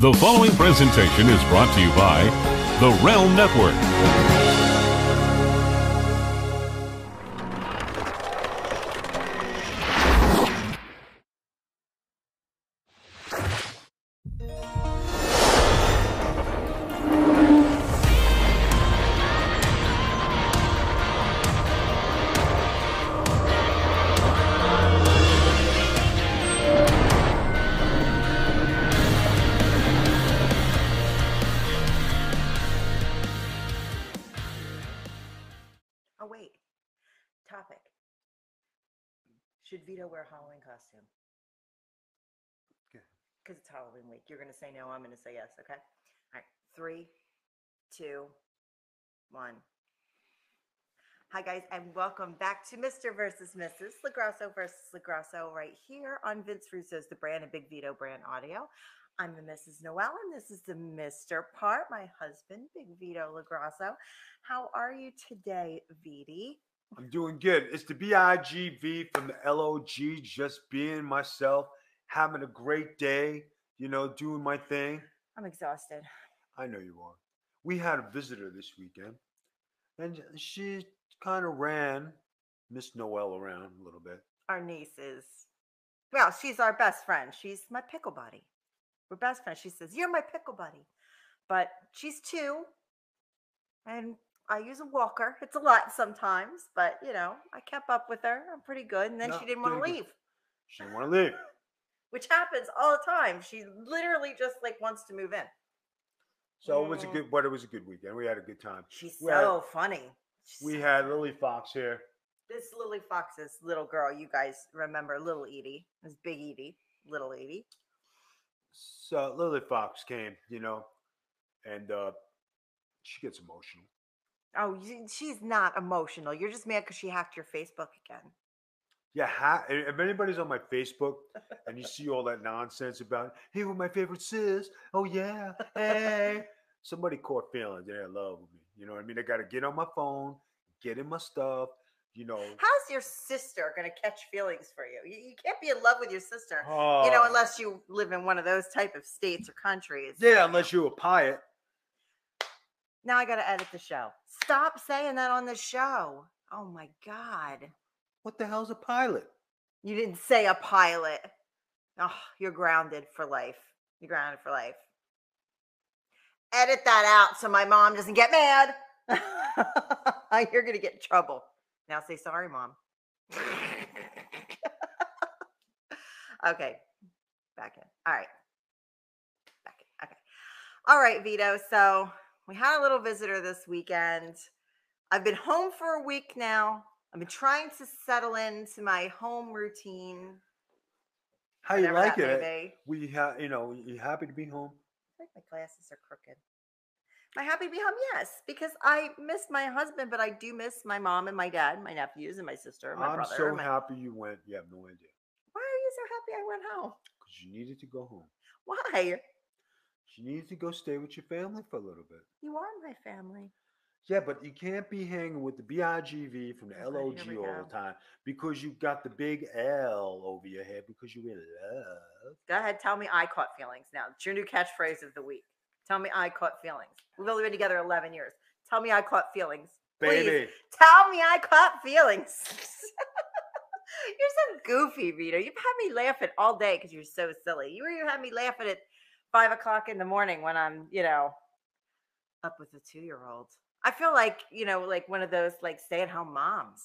The following presentation is brought to you by the Realm Network. You're gonna say no, I'm gonna say yes, okay? Alright. Three, two, one. Hi guys, and welcome back to Mr. versus Mrs. LoGrasso versus LoGrasso right here on Vince Russo's The Brand and Big Vito Brand Audio. I'm the Mrs. Noel, and this is the Mr. part, my husband, Big Vito LoGrasso. How are you today, Viti? I'm doing good. It's the BIGV from the LOG, just being myself, having a great day, you know, doing my thing. I'm exhausted. I know you are. We had a visitor this weekend, and she kind of ran Miss Noel around a little bit. Our niece is, well, she's our best friend. She's my pickle buddy. We're best friends. She says, You're my pickle buddy. But she's two, and I use a walker. It's a lot sometimes, but you know, I kept up with her. I'm pretty good. And then No, she didn't want to leave, She didn't want to leave. Which happens all the time. She literally just like wants to move in. So it was a Mm. good, but it was a good weekend. We had a good time. She's We had- so funny. She's We so had funny. Lily Fox here. this Lily Fox's little girl. You guys remember Little Edie? This Big Edie, Little Edie. So Lily Fox came, you know, and uh she gets emotional. Oh, she's not emotional. You're just mad because she hacked your Facebook again. Yeah, ha- if anybody's on my Facebook and you see all that nonsense about, hey, we're my favorite sis. Oh yeah, hey. Somebody caught feelings. They're in love with me. You know what I mean? I got to get on my phone, get in my stuff. You know. How's your sister going to catch feelings for you? you? You can't be in love with your sister, you Oh, know, unless you live in one of those type of states or countries. yeah, unless you're a pirate. Now I got to edit the show. Stop saying that on the show. Oh my God. What the hell's a pilot? You didn't say a pilot. Oh, you're grounded for life. You're grounded for life. Edit that out so my mom doesn't get mad. you're going to get in trouble. Now say sorry, mom. okay. Back in. All right. Back in. Okay. All right, Vito. So we had a little visitor this weekend. I've been home for a week now. I've been trying to settle into my home routine. How you like it? be. We have, you know, you happy to be home? I think my glasses are crooked. Am I happy to be home? Yes, because I miss my husband, but I do miss my mom and my dad, my nephews and my sister, and my I'm brother. so my- happy you went. You have no idea Why are you so happy I went home? because you needed to go home. Why? You needed to go stay with your family for a little bit. You are my family. Yeah, but you can't be hanging with the BIGV from the LOG all go. the time because you've got the big L over your head because you're in love. Go ahead, tell me I caught feelings now. It's your new catchphrase of the week. Tell me I caught feelings. We've only been together 11 years. Tell me I caught feelings. Please. Baby, Tell me I caught feelings. you're so goofy, Vito. You've had me laughing all day because you're so silly. You even had me laughing at five o'clock in the morning when I'm, you know, up with a two year old. I feel like, you know, like one of those like stay at home moms.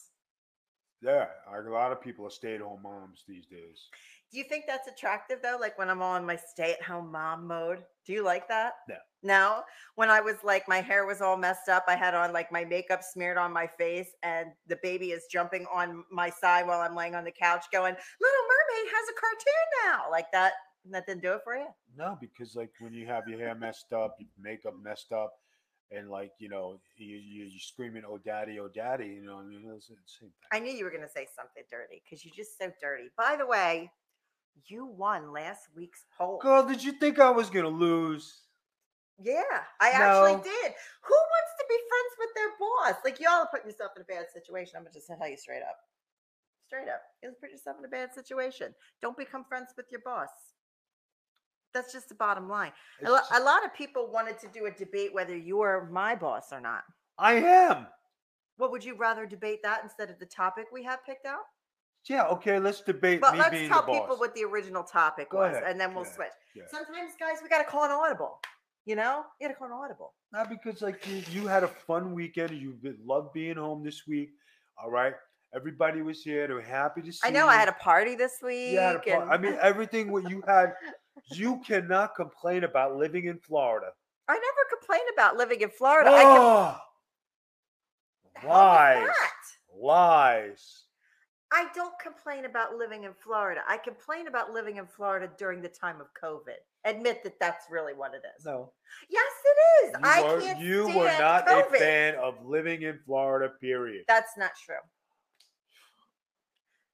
yeah, a lot of people are stay-at-home moms these days. Do you think that's attractive though? Like when I'm all in my stay at home mom mode? Do you like that? No. No. When I was like, my hair was all messed up, I had on like my makeup smeared on my face, and the baby is jumping on my side while I'm laying on the couch going, Little Mermaid has a cartoon now. Like that. That didn't do it for you? No, because like when you have your hair messed up, your makeup messed up, and like you know you, you you're screaming "Oh daddy, oh daddy," you know I mean it's the same thing. I knew you were going to say something dirty because you're just so dirty. By the way, you won last week's poll. Girl, did you think I was gonna lose? Yeah, I actually did. Who wants to be friends with their boss? Like y'all are putting yourself in a bad situation. I'm gonna just tell you straight up. Straight up. You put yourself in a bad situation. Don't become friends with your boss. That's just the bottom line. A, lo- a lot of people wanted to do a debate whether you're my boss or not. I am. What would you rather debate that instead of the topic we have picked out? Yeah. Okay. Let's debate But me let's being tell the boss. people what the original topic Go was, ahead, and then we'll ahead, switch. yeah. Sometimes, guys, we got to call an audible. You know, you got to call an audible. Not because like you, you had a fun weekend. You be- loved being home this week. All right. Everybody was here. They were happy to see. I know I had a party this week. You had a par- I mean, everything what you had. You cannot complain about living in Florida. I never complain about living in Florida. Oh, was lies, lies. I don't complain about living in Florida. I complain about living in Florida during the time of COVID. Admit that that's really what it is. No, Yes, it is. you, I were, can't you were not COVID. a fan of living in Florida. Period. That's not true.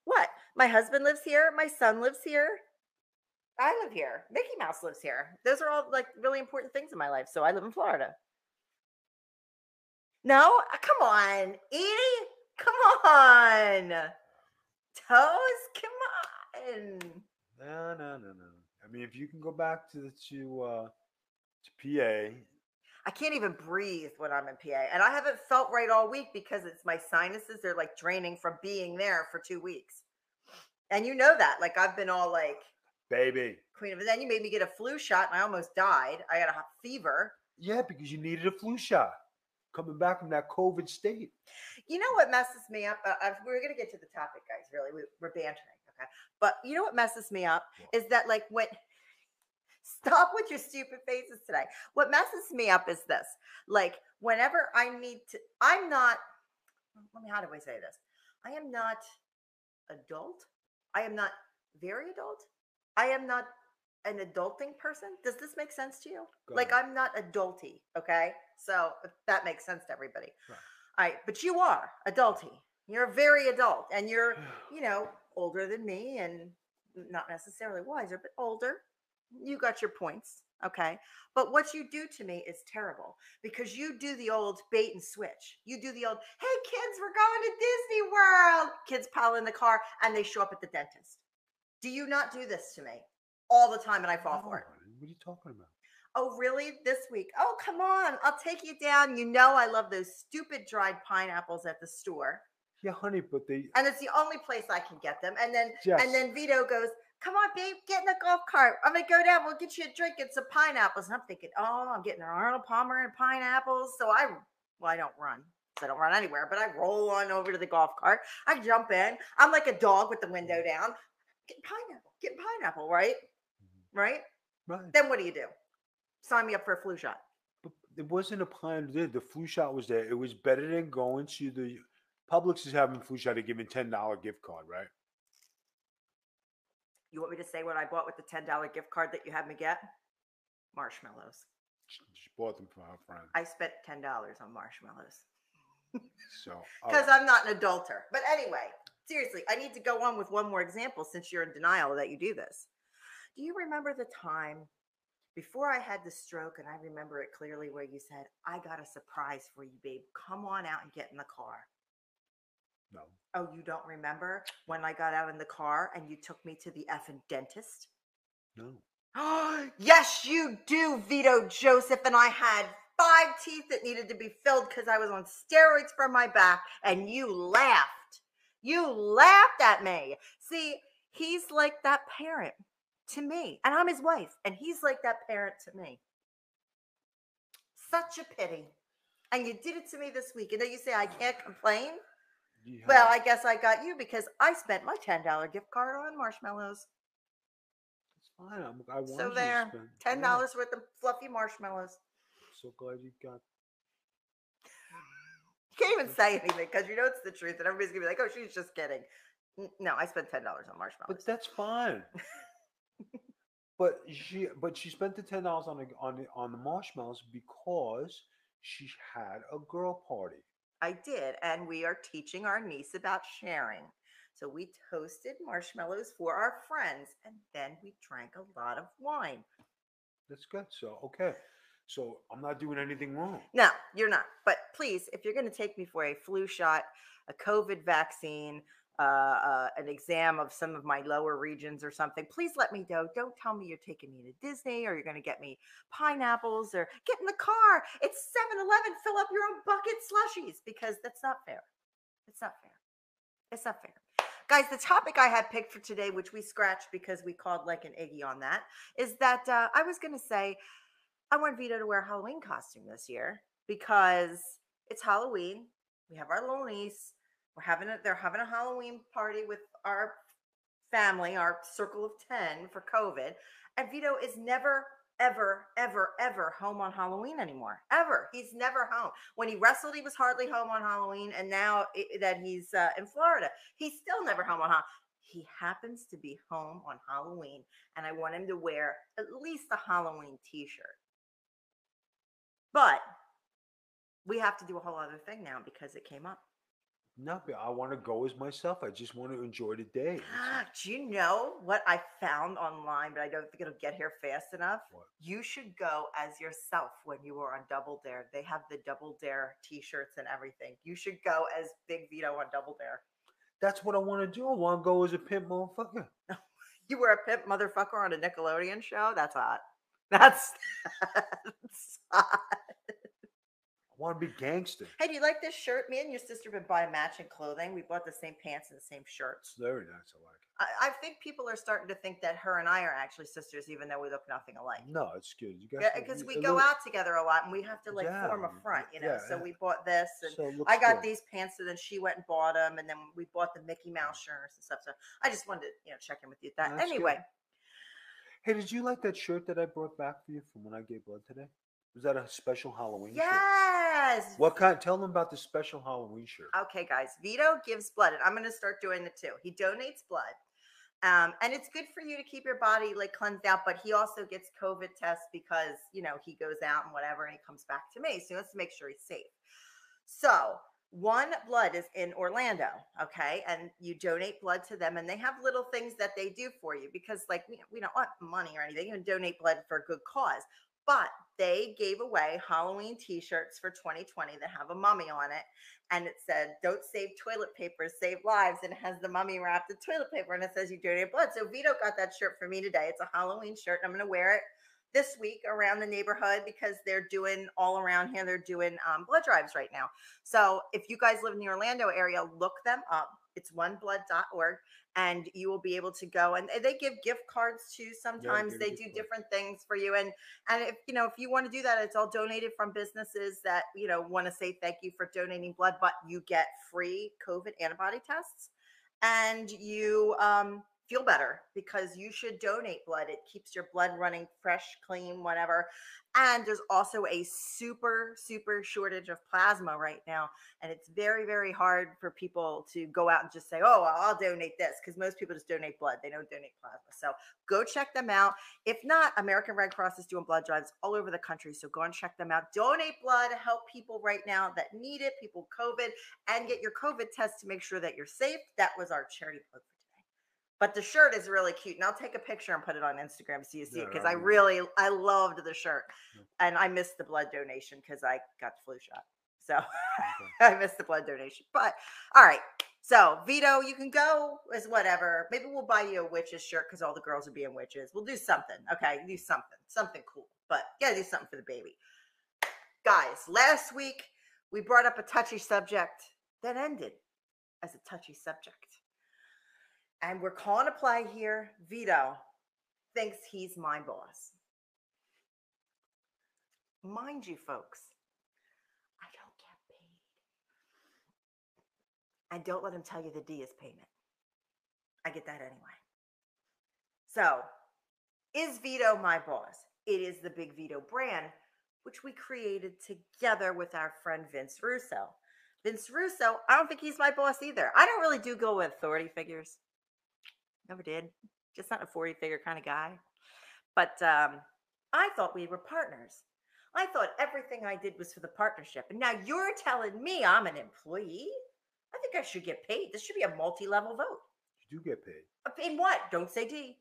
What? My husband lives here. My son lives here. I live here. Mickey Mouse lives here. Those are all like really important things in my life. So I live in Florida. No, Uh, come on, Edie. Come on, Toes. Come on. No, no, no, no. I mean, if you can go back to the to uh, to PA, I can't even breathe when I'm in PA, and I haven't felt right all week because it's my sinuses. They're like draining from being there for two weeks, and you know that. Like I've been all like baby. queen of. Then you made me get a flu shot, and I almost died. I got a hot fever. Yeah, because you needed a flu shot coming back from that COVID state. You know what messes me up? Uh, uh, we're gonna get to the topic, guys. Really, we, we're bantering, okay? But you know what messes me up is that like when. Stop with your stupid faces today. What messes me up is this: like whenever I need to, I'm not. Let me. How do I say this? I am not adult. I am not very adult. I am not an adulting person. Does this make sense to you? Go like ahead. I'm not adulty, okay? So if that makes sense to everybody. Right. All right, but you are adulty. You're very adult and you're, you know, older than me and not necessarily wiser, but older. You got your points, okay? But what you do to me is terrible because you do the old bait and switch. You do the old, hey kids, we're going to Disney World. Kids pile in the car and they show up at the dentist. Do you not do this to me all the time and I fall for it? What are you talking about? Oh, really? This week? Oh, come on. I'll take you down. You know, I love those stupid dried pineapples at the store. Yeah, honey, but they And it's the only place I can get them. And then, Jess, and then Vito goes, Come on, babe, get in the golf cart. I'm going to go down. We'll get you a drink and some pineapples. And I'm thinking, Oh, I'm getting an Arnold Palmer and pineapples. So I, well, I don't run. I don't run anywhere, but I roll on over to the golf cart. I jump in. I'm like a dog with the window mm. down. Get pineapple, get pineapple, right? Mm-hmm. Right? right. Then what do you do? Sign me up for a flu shot. But it wasn't a plan. The, the flu shot was there. It was better than going to the Publix is having flu shot. They're giving ten dollar gift card, right? You want me to say what I bought with the ten dollar gift card that you had me get? Marshmallows. She, bought them for her friend. I spent ten dollars on marshmallows So because right. Oh. I'm not an adulter. But anyway, seriously, I need to go on with one more example since you're in denial that you do this. Do you remember the time before I had the stroke, and I remember it clearly, where you said, "I got a surprise for you, babe. Come on out and get in the car." no. Oh, you don't remember when I got out in the car and you took me to the effing dentist? No. Oh, yes, you do, Vito Joseph. And I had five teeth that needed to be filled because I was on steroids for my back, and you laughed. You laughed at me. See, he's like that parent to me, and I'm his wife, and he's like that parent to me. Such a pity. And you did it to me this week. And then you say I oh, can't complain? You Well, I guess I got you because I spent my $10 gift card on marshmallows. it's fine. I'm, I want So there, to spend $10 yeah, worth of fluffy marshmallows. So glad you got. Can't even say anything because you know it's the truth, and everybody's gonna be like, "Oh, she's just kidding." No, I spent ten dollars on marshmallows. But that's fine. but she, but she spent the ten dollars on the on the on the marshmallows because she had a girl party. I did, and we are teaching our niece about sharing. So we toasted marshmallows for our friends, and then we drank a lot of wine. That's good. So okay. So I'm not doing anything wrong. No, you're not. But please, if you're going to take me for a flu shot, a COVID vaccine, uh, uh, an exam of some of my lower regions or something, please let me know. Don't tell me you're taking me to Disney or you're going to get me pineapples or get in the car. It's 7 Eleven. Fill up your own bucket slushies because that's not fair. It's not fair. It's not fair. Guys, the topic I had picked for today, which we scratched because we called like an Iggy on that, is that uh, I was going to say I want Vito to wear a Halloween costume this year because it's Halloween. We have our little niece. We're having a they're having a Halloween party with our family, our circle of 10 for COVID. And Vito is never, ever, ever, ever home on Halloween anymore. Ever. He's never home. When he wrestled, he was hardly home on Halloween. And now i that he's uh, in Florida, he's still never home on Halloween. He happens to be home on Halloween, and I want him to wear at least a Halloween t shirt. But we have to do a whole other thing now because it came up. No, but I want to go as myself. I just want to enjoy the day. All. Ah, do you know what I found online, but I don't think it'll get here fast enough? What? You should go as yourself when you were on Double Dare. They have the Double Dare t-shirts and everything. You should go as Big Vito on Double Dare. That's what I want to do. I want to go as a pimp motherfucker. You were a pimp motherfucker on a Nickelodeon show? That's hot. That's, that's. I want to be gangster. Hey, do you like this shirt? Me and your sister have been buying matching clothing. We bought the same pants and the same shirts. It's very nice. I like it. I, I think people are starting to think that her and I are actually sisters, even though we look nothing alike. No, it's good. You guys, because we go out together a lot and we have to like Yeah, form a front, you know. yeah, so we bought this and So I got good. these pants and then she went and bought them and then we bought the Mickey Mouse shirts and stuff. So I just wanted to, you know, check in with you. That anyway. good. Hey, did you like that shirt that I brought back for you from when I gave blood today? Was that a special Halloween shirt? Yes. What kind? Tell them about the special Halloween shirt. Okay, guys. Vito gives blood, and I'm going to start doing it too. He donates blood, um, and it's good for you to keep your body like cleansed out. But he also gets COVID tests because you know he goes out and whatever, and he comes back to me. So he wants to make sure he's safe. So one blood is in Orlando, okay, and you donate blood to them, and they have little things that they do for you because like we, we don't want money or anything. You donate blood for a good cause. But they gave away Halloween T-shirts for 2020 that have a mummy on it, and it said "Don't save toilet paper, save lives," and it has the mummy wrapped in toilet paper, and it says you donate blood. So Vito got that shirt for me today. It's a Halloween shirt, and I'm gonna wear it this week around the neighborhood because they're doing all around here. They're doing um, blood drives right now. So if you guys live in the Orlando area, look them up. It's oneblood.org, and you will be able to go. And they give gift cards too. Sometimes give they do different things for you. And and if you know if you want to do that, it's all donated from businesses that you know want to say thank you for donating blood, but you get free COVID antibody tests, and you um, feel better because you should donate blood. It keeps your blood running fresh, clean, whatever. And there's also a super, super shortage of plasma right now. And it's very, very hard for people to go out and just say, oh, I'll donate this because most people just donate blood. They don't donate plasma. So go check them out. If not, American Red Cross is doing blood drives all over the country. So go and check them out. Donate blood, help people right now that need it, people COVID, and get your COVID test to make sure that you're safe. That was our charity plug for. But the shirt is really cute, and I'll take a picture and put it on Instagram so you see Yeah, it because I really I loved the shirt, and I missed the blood donation because I got the flu shot, so Okay. I missed the blood donation. But all right, so Vito, you can go as whatever. Maybe we'll buy you a witch's shirt because all the girls are being witches. We'll do something, okay? Do something, something cool. But you gotta do something for the baby, guys. Last week we brought up a touchy subject that ended as a touchy subject. And we're calling a play here. Vito thinks he's my boss. Mind you, folks, I don't get paid. And don't let him tell you the D is payment. I get that anyway. So, is Vito my boss? It is the Big Vito brand, which we created together with our friend Vince Russo. Vince Russo, I don't think he's my boss either. I don't really do go with authority figures. Never did. Just not a 40 figure kind of guy. But um, I thought we were partners. I thought everything I did was for the partnership. And now you're telling me I'm an employee? I think I should get paid. This should be a multi level vote. You do get paid. Uh, In what? Don't say D.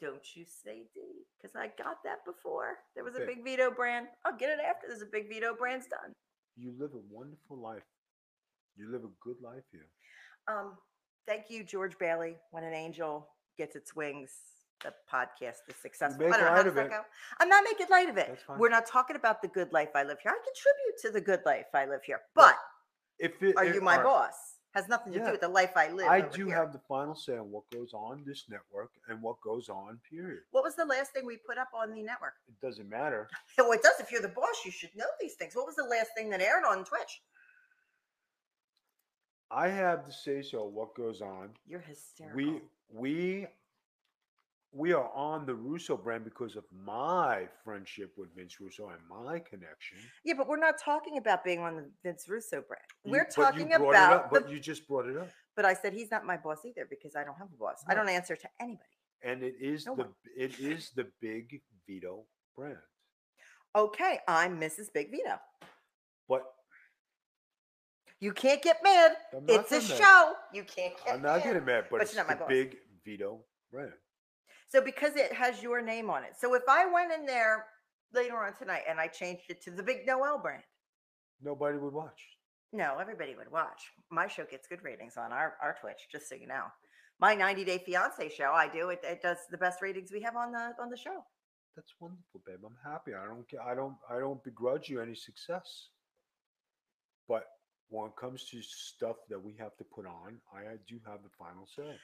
Don't you say D. Because I got that before. There was a big Vito brand. I'll get it after there's a big Vito brand's done. You live a wonderful life. You live a good life here. Um, Thank you, George Bailey. When an angel gets its wings, the podcast is successful. make I don't know how does of that it. go. I'm not making light of it. We're not talking about the good life I live here. I contribute to the good life I live here. But If it, are if- you my right, boss? Has nothing to Yeah. do with the life I live. I do here. have the final say on what goes on this network and what goes on. Period. What was the last thing we put up on the network? It doesn't matter. Well, it does. If you're the boss, you should know these things. What was the last thing that aired on Twitch? I have the say so what goes on. You're hysterical. We we we are on the Russo brand because of my friendship with Vince Russo and my connection. yeah, but we're not talking about being on the Vince Russo brand. You- We're talking about. up, the, but you just brought it up, but I said he's not my boss either because I don't have a boss. I don't answer to anybody. and it is No the one. it is the big Vito brand. Okay, I'm Mrs. Big Vito. But You can't get mad. It's a mad. show. You can't get I'm not mad. getting mad, but, But it's not my the boss. big Vito brand. So because it has your name on it. So if I went in there later on tonight and I changed it to the Big Noel brand, Nobody would watch. no, everybody would watch. My show gets good ratings on our, our Twitch, just so you know. My 90 Day Fiance show, I do it. It does the best ratings we have on the on the show. That's wonderful, babe. I'm happy. I don't I don't I don't begrudge you any success. But when it comes to stuff that we have to put on, I do have the final say.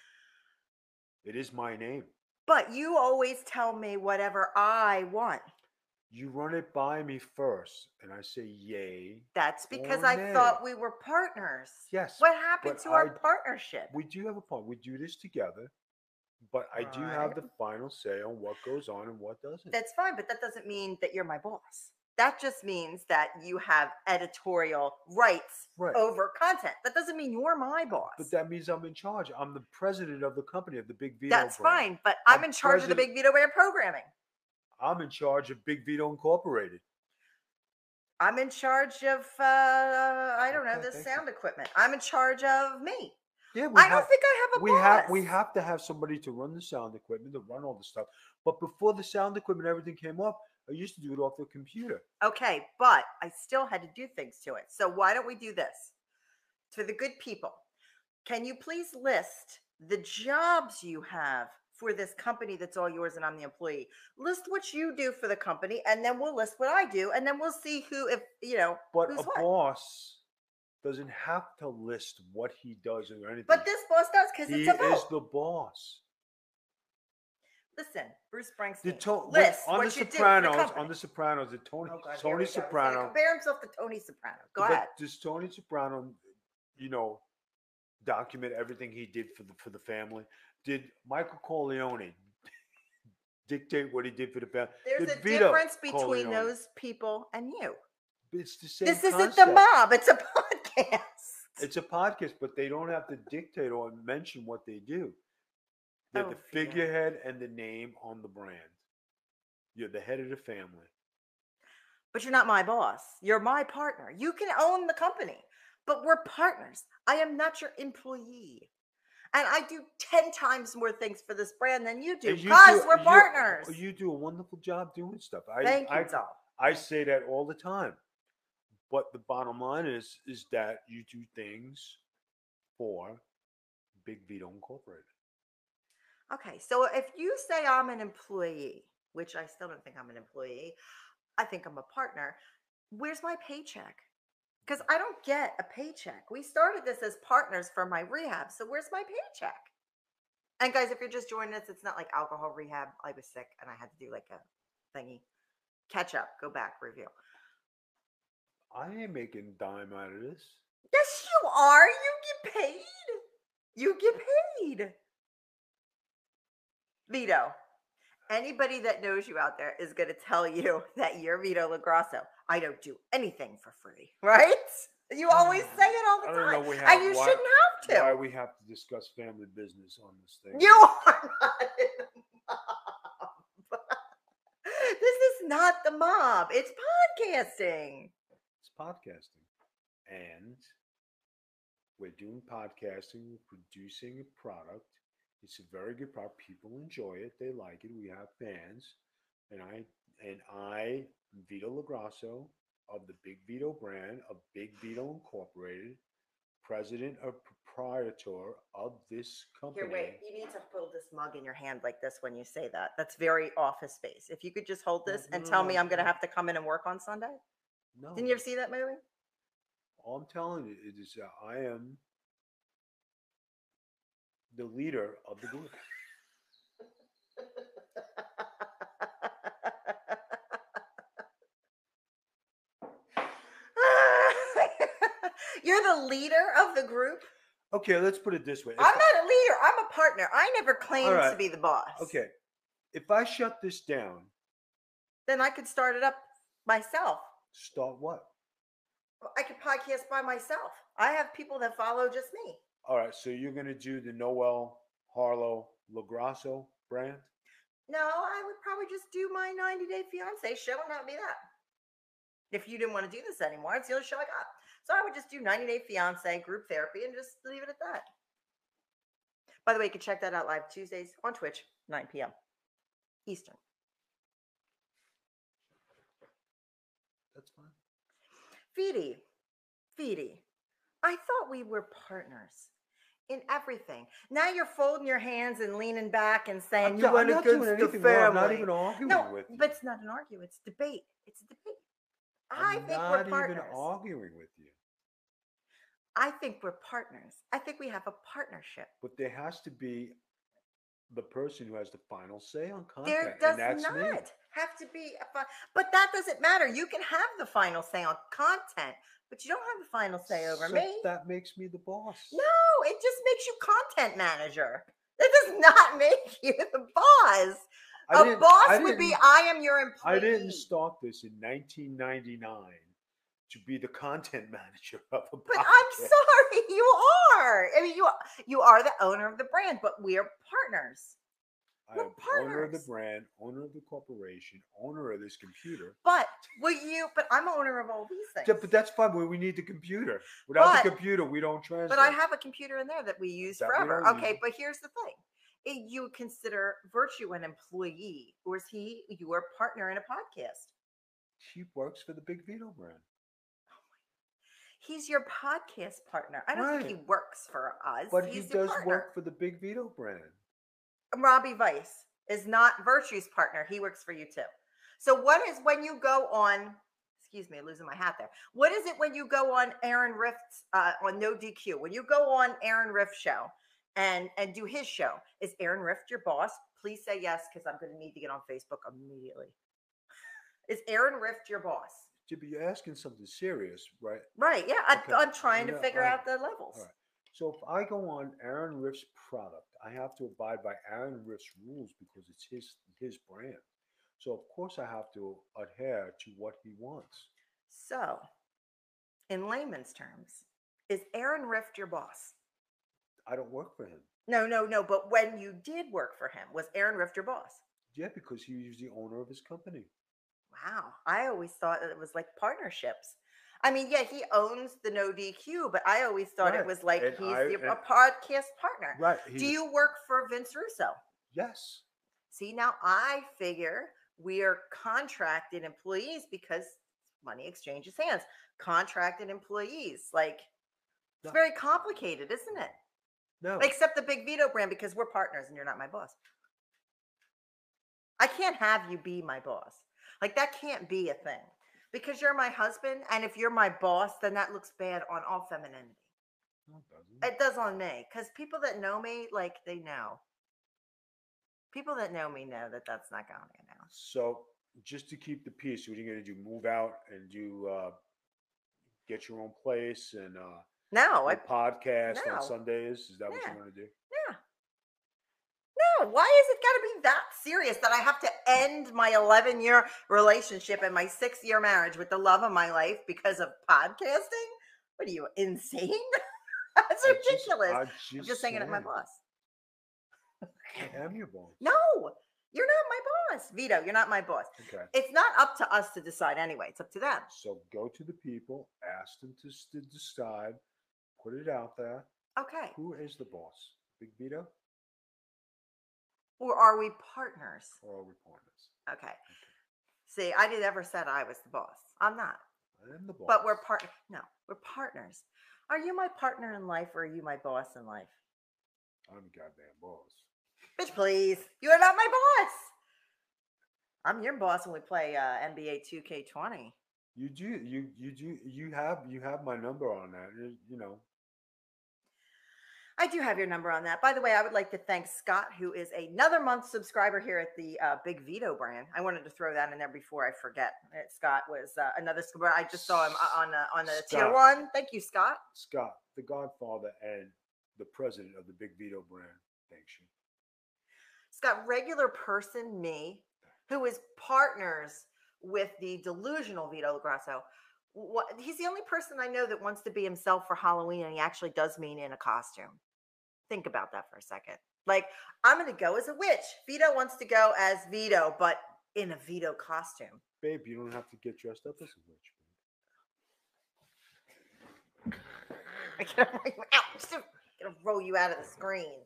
It is my name. But you always tell me whatever I want. You run it by me first, and I say yay. That's because I thought we were partners. Yes, What happened to our I- partnership? we do have a point. We do this together, but I do have the final say on what goes on and what doesn't. That's fine, but that doesn't mean that you're my boss. That just means that you have editorial rights right. over content. That doesn't mean you're my boss. But that means I'm in charge. I'm the president of the company of the Big Vito. That's brand. fine, but I'm, I'm in charge of the Big Vito Brand programming. I'm in charge of Big Vito Incorporated. I'm in charge of uh, I don't know Okay, the thank you. sound equipment. I'm in charge of me. Yeah, we I have, don't think I have a we boss. have we have to have somebody to run the sound equipment, to run all the stuff. But before the sound equipment, everything came up. I used to do it off the computer. Okay, but I still had to do things to it. So why don't we do this? To the good people, can you please list the jobs you have for this company that's all yours and I'm the employee? List what you do for the company and then we'll list what I do and then we'll see who if you know But a what. boss doesn't have to list what he does or anything. But this boss does because he it's a vote. is the boss. Listen, Bruce Springsteen. To- list on the you do for Sopranos, on the Sopranos, the Tony Oh, God, Tony go. He's gonna Soprano. compare himself to Tony Soprano. Go but ahead. Does Tony Soprano, you know, document everything he did for the for the family? Did Michael Corleone dictate what he did for the family? There's Did a Vito difference between Corleone? those people and you. It's the same. This isn't the mob. It's a podcast. It's a podcast, but they don't have to dictate or mention what they do. They're Oh, the figurehead and the name on the brand. You're the head of the family. but you're not my boss. You're my partner. You can own the company, but we're partners. I am not your employee. And I do 10 times more things for this brand than you do because we're partners. You do a wonderful job doing stuff. I, Thank I, you, Doll. I say that all the time. But the bottom line is is that you do things for Big Vito Incorporated. Okay, so if you say I'm an employee, which I still don't think I'm an employee, I think I'm a partner, where's my paycheck? Because I don't get a paycheck. We started this as partners for my rehab, so where's my paycheck? And guys, if you're just joining us, it's not like alcohol rehab. I was sick and I had to do like a thingy. Catch up, go back, review. I ain't making dime out of this. Yes, you are. You get paid. You get paid. Vito, anybody that knows you out there is going to tell you that you're Vito LoGrasso. I don't do anything for free, right? You always say it all the I don't know time. have- and you why- shouldn't have to. Why we have to discuss family business on this thing? You are not in the mob. this is not the mob. It's podcasting. It's podcasting. And we're doing podcasting, we're producing a product. It's a very good product. People enjoy it. They like it. We have fans. And I and I, Vito LoGrasso of the Big Vito brand of Big Vito Incorporated, president or proprietor of this company. Here, wait. You need to hold this mug in your hand like this when you say that. That's very office space. If you could just hold No, this and no, tell no, me I'm going to have to come in and work on Sunday. No, Didn't you ever see that movie? all I'm telling you is that I am the leader of the group. You're the leader of the group. Okay, let's put it this way. If I'm not a leader. I'm a partner. I never claimed to be the boss. okay, if I shut this down, Then I could start it up myself. start what? I could podcast by myself. I have people that follow just me. All right, so you're gonna do the Noel Harlow LoGrasso brand? No, I would probably just do my 90 Day Fiance show and that would be that. If you didn't want to do this anymore, it's the only show I got. So I would just do 90 Day Fiance group therapy and just leave it at that. By the way, you can check that out live Tuesdays on Twitch, 9 p.m. Eastern. That's fine. Feedy, Feedy, I thought we were partners in everything. Now you're folding your hands and leaning back and saying I'm you not- I'm want not to doing the anything wrong. I'm not even arguing no, with you. but it's not an argument. It's debate. It's a debate. I I'm think not we're even arguing with you. I think we're partners. I think we have a partnership. But there has to be the person who has the final say on content. There does and that's not me. have to be a fi- but that doesn't matter. You can have the final say on content, but you don't have the final say over So me. That makes me the boss. No, it just makes you content manager. That does not make you the boss. I a boss would be I am your employee. I didn't start this in 1999 to be the content manager of a podcast. But I'm sorry, you are. I mean, you are, you are the owner of the brand, but we are partners. I we're am owner of the brand, owner of the corporation, owner of this computer. But will you? But I'm owner of all these things. Yeah, but that's fine. But we need the computer. Without the computer, we don't translate. But I have a computer in there that we use That forever. don't okay, use. but here's the thing. Eh, You would consider Virtue an employee, or is he your partner in a podcast? He works for the Big Vito brand. He's your podcast partner. I don't think he works for us. But He's he does partner. work for the Big Vito brand. Robbie Vice is not Virtue's partner. He works for you too. So what is when you go on? Excuse me, losing my hat there. What is it when you go on Aaron Rift's uh, on No DQ? When you go on Aaron Rift show and and do his show, is Aaron Rift your boss? Please say yes because I'm going to need to get on Facebook immediately. Is Aaron Rift your boss? Be asking something serious, right? Right. Yeah. I, Okay, I'm trying to figure out the levels. right. So if I go on Aaron Rift's product, I have to abide by Aaron Rift's rules because it's his his brand. So of course I have to adhere to what he wants. So, in layman's terms, is Aaron Rift your boss? I don't work for him. No, no, no. But when you did work for him, was Aaron Rift your boss? Yeah, because he was the owner of his company. Wow. I always thought that it was like partnerships. I mean, yeah, he owns the No DQ, but I always thought it was like and he's I- your, a podcast partner. Right. Do you work for Vince Russo? Yes. See, now I figure we are contracted employees because money exchanges hands. Contracted employees. Like, it's No. very complicated, isn't it? No. Except the Big Vito brand because we're partners and you're not my boss. I can't have you be my boss. Like that can't be a thing because you're my husband. And if you're my boss, then that looks bad on all femininity. No, it doesn't. It does on me because people that know me, like they know. People that know me know that that's not going to now. So just to keep the peace, what are you gonna do? Move out and do uh get your own place and uh No, I podcast no. on Sundays? Is that what Yeah. you want to do? Why is it got to be that serious that I have to end my 11 year relationship and my six year marriage with the love of my life because of podcasting? What are you, insane? That's I just- ridiculous. I'm just just saying it at my boss. I am your boss. No, you're not my boss. Vito, you're not my boss. Okay. It's not up to us to decide anyway. It's up to them. So go to the people, ask them to, to decide, put it out there. Okay. Who is the boss? Big Vito Or are we partners? or are we partners? Okay. See, I did ever said I was the boss. I'm not. I am the boss. but we're part no we're partners Are you my partner in life or are you my boss in life? I'm a goddamn boss. Bitch, please. You are not my boss. I'm your boss when we play uh, NBA 2K20. You do you you do you have you have my number on that. You, you know. I do have your number on that. By the way, I would like to thank Scott, who is another month subscriber here at the uh, Big Vito brand. I wanted to throw that in there before I forget. Scott was uh, another subscriber. I just saw him uh, on uh, on the tier one. Thank you, Scott. Scott, the godfather and the president of the Big Vito brand. Thanks you. Scott, regular person me, who is partners with the delusional Vito Grasso. What, he's the only person I know that wants to be himself for Halloween, and he actually does mean in a costume. Think about that for a second. Like, I'm going to go as a witch. Vito wants to go as Vito, but in a Vito costume. Babe, you don't have to get dressed up as a witch. I can't roll you out. Just gonna roll you out of the screen.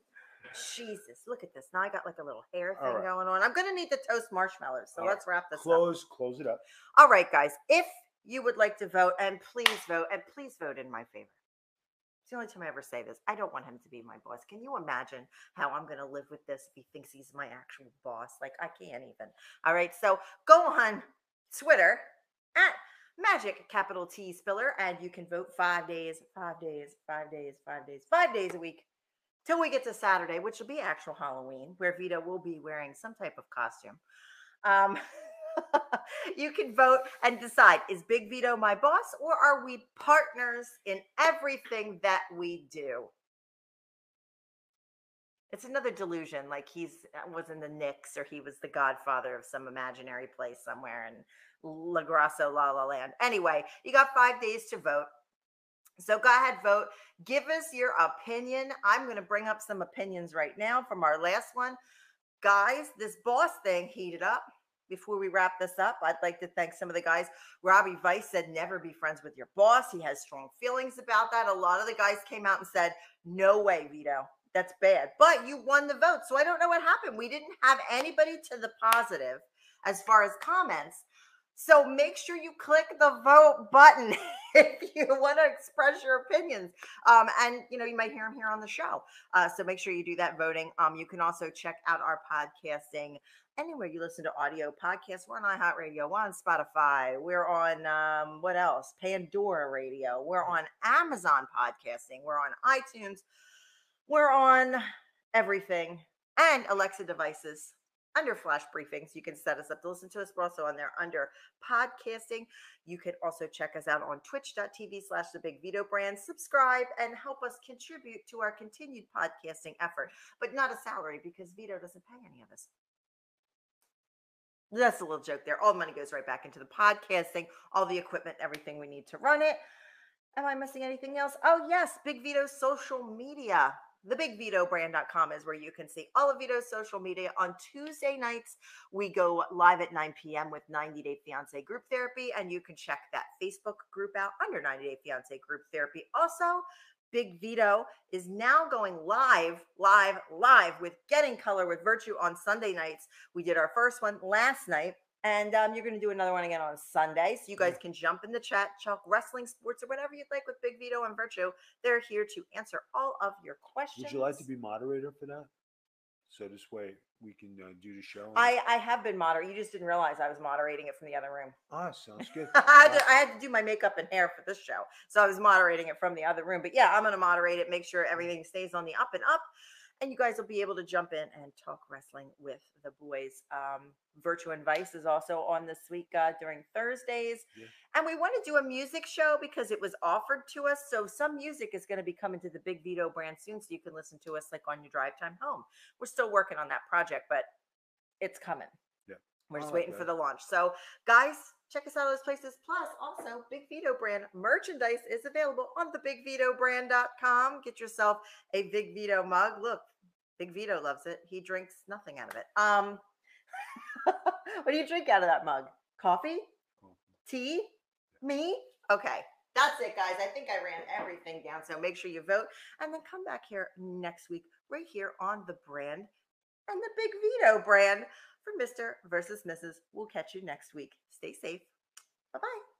Jesus, look at this. Now I got like a little hair thing right. going on. I'm gonna need the toast marshmallows. So All right. let's wrap this up. Close, close it up. All right, guys. If you would like to vote, and please vote, and please vote in my favor. The only time I ever say this. I don't want him to be my boss. Can you imagine how I'm going to live with this if he thinks he's my actual boss? Like, I can't even. All right. So go on Twitter at Magic Capital T Spiller, and you can vote five days, five days, five days, five days, five days a week till we get to Saturday, which will be actual Halloween, where Vito will be wearing some type of costume. Um, you can vote and decide is Big Vito my boss or are we partners in everything that we do? It's another delusion, like he's uh, was in the Knicks or he was the godfather of some imaginary place somewhere in La Grasso La La Land. Anyway, you got five days to vote. So go ahead, vote. Give us your opinion. I'm going to bring up some opinions right now from our last one. Guys, this boss thing heated up. Before we wrap this up, I'd like to thank some of the guys. Robbie Vice said, never be friends with your boss. He has strong feelings about that. A lot of the guys came out and said, no way, Vito. That's bad. But you won the vote. So I don't know what happened. We didn't have anybody to the positive as far as comments. So make sure you click the vote button if you want to express your opinions. Um, and you know, you might hear them here on the show. Uh, so make sure you do that voting. Um, you can also check out our podcasting anywhere you listen to audio podcasts. We're on iHeartRadio, we're on Spotify, we're on um, what else? Pandora Radio, we're on Amazon podcasting, we're on iTunes, we're on everything and Alexa devices under flash briefings. You can set us up to listen to us. We're also on there under podcasting. You can also check us out on twitch.tv slash the big Vito brand. Subscribe and help us contribute to our continued podcasting effort, but not a salary because Vito doesn't pay any of us. That's a little joke there. All the money goes right back into the podcasting, all the equipment, everything we need to run it. Am I missing anything else? Oh, yes, Big Vito's social media. The thebigvitobrand.com is where you can see all of Vito's social media. On Tuesday nights, we go live at 9 p.m. with 90 Day Fiance Group Therapy, and you can check that Facebook group out under 90 Day Fiance Group Therapy. Also, Big Vito is now going live, live, live with Getting Color with Virtue on Sunday nights. We did our first one last night, and um, you're going to do another one again on Sunday. So you guys can jump in the chat, talk wrestling, sports, or whatever you'd like with Big Vito and Virtue. They're here to answer all of your questions. Would you like to be moderator for that? So this way we can uh, do the show. I, I have been moderating. You just didn't realize I was moderating it from the other room. ah, sounds good. I, had to, I had to do my makeup and hair for this show. So I was moderating it from the other room. But yeah, I'm going to moderate it, make sure everything stays on the up and up. And you guys will be able to jump in and talk wrestling with the boys. Um, Virtue and Vice is also on this week uh, during Thursdays. Yeah. And we want to do a music show because it was offered to us. So some music is going to be coming to the Big Vito brand soon. So you can listen to us like on your drive time home. We're still working on that project, but it's coming. Yeah. We're just like waiting for the launch. So, guys, check us out those places. Plus, also, Big Vito brand merchandise is available on the bigvitobrand.com. Get yourself a Big Vito mug. Look, Big Vito loves it. He drinks nothing out of it. Um, what do you drink out of that mug? Coffee? Coffee. Tea? Me? Okay. That's it, guys. I think I ran everything down. So make sure you vote and then come back here next week, right here on the brand and the Big Vito brand for Mr. versus Mrs. We'll catch you next week. Stay safe. Bye bye.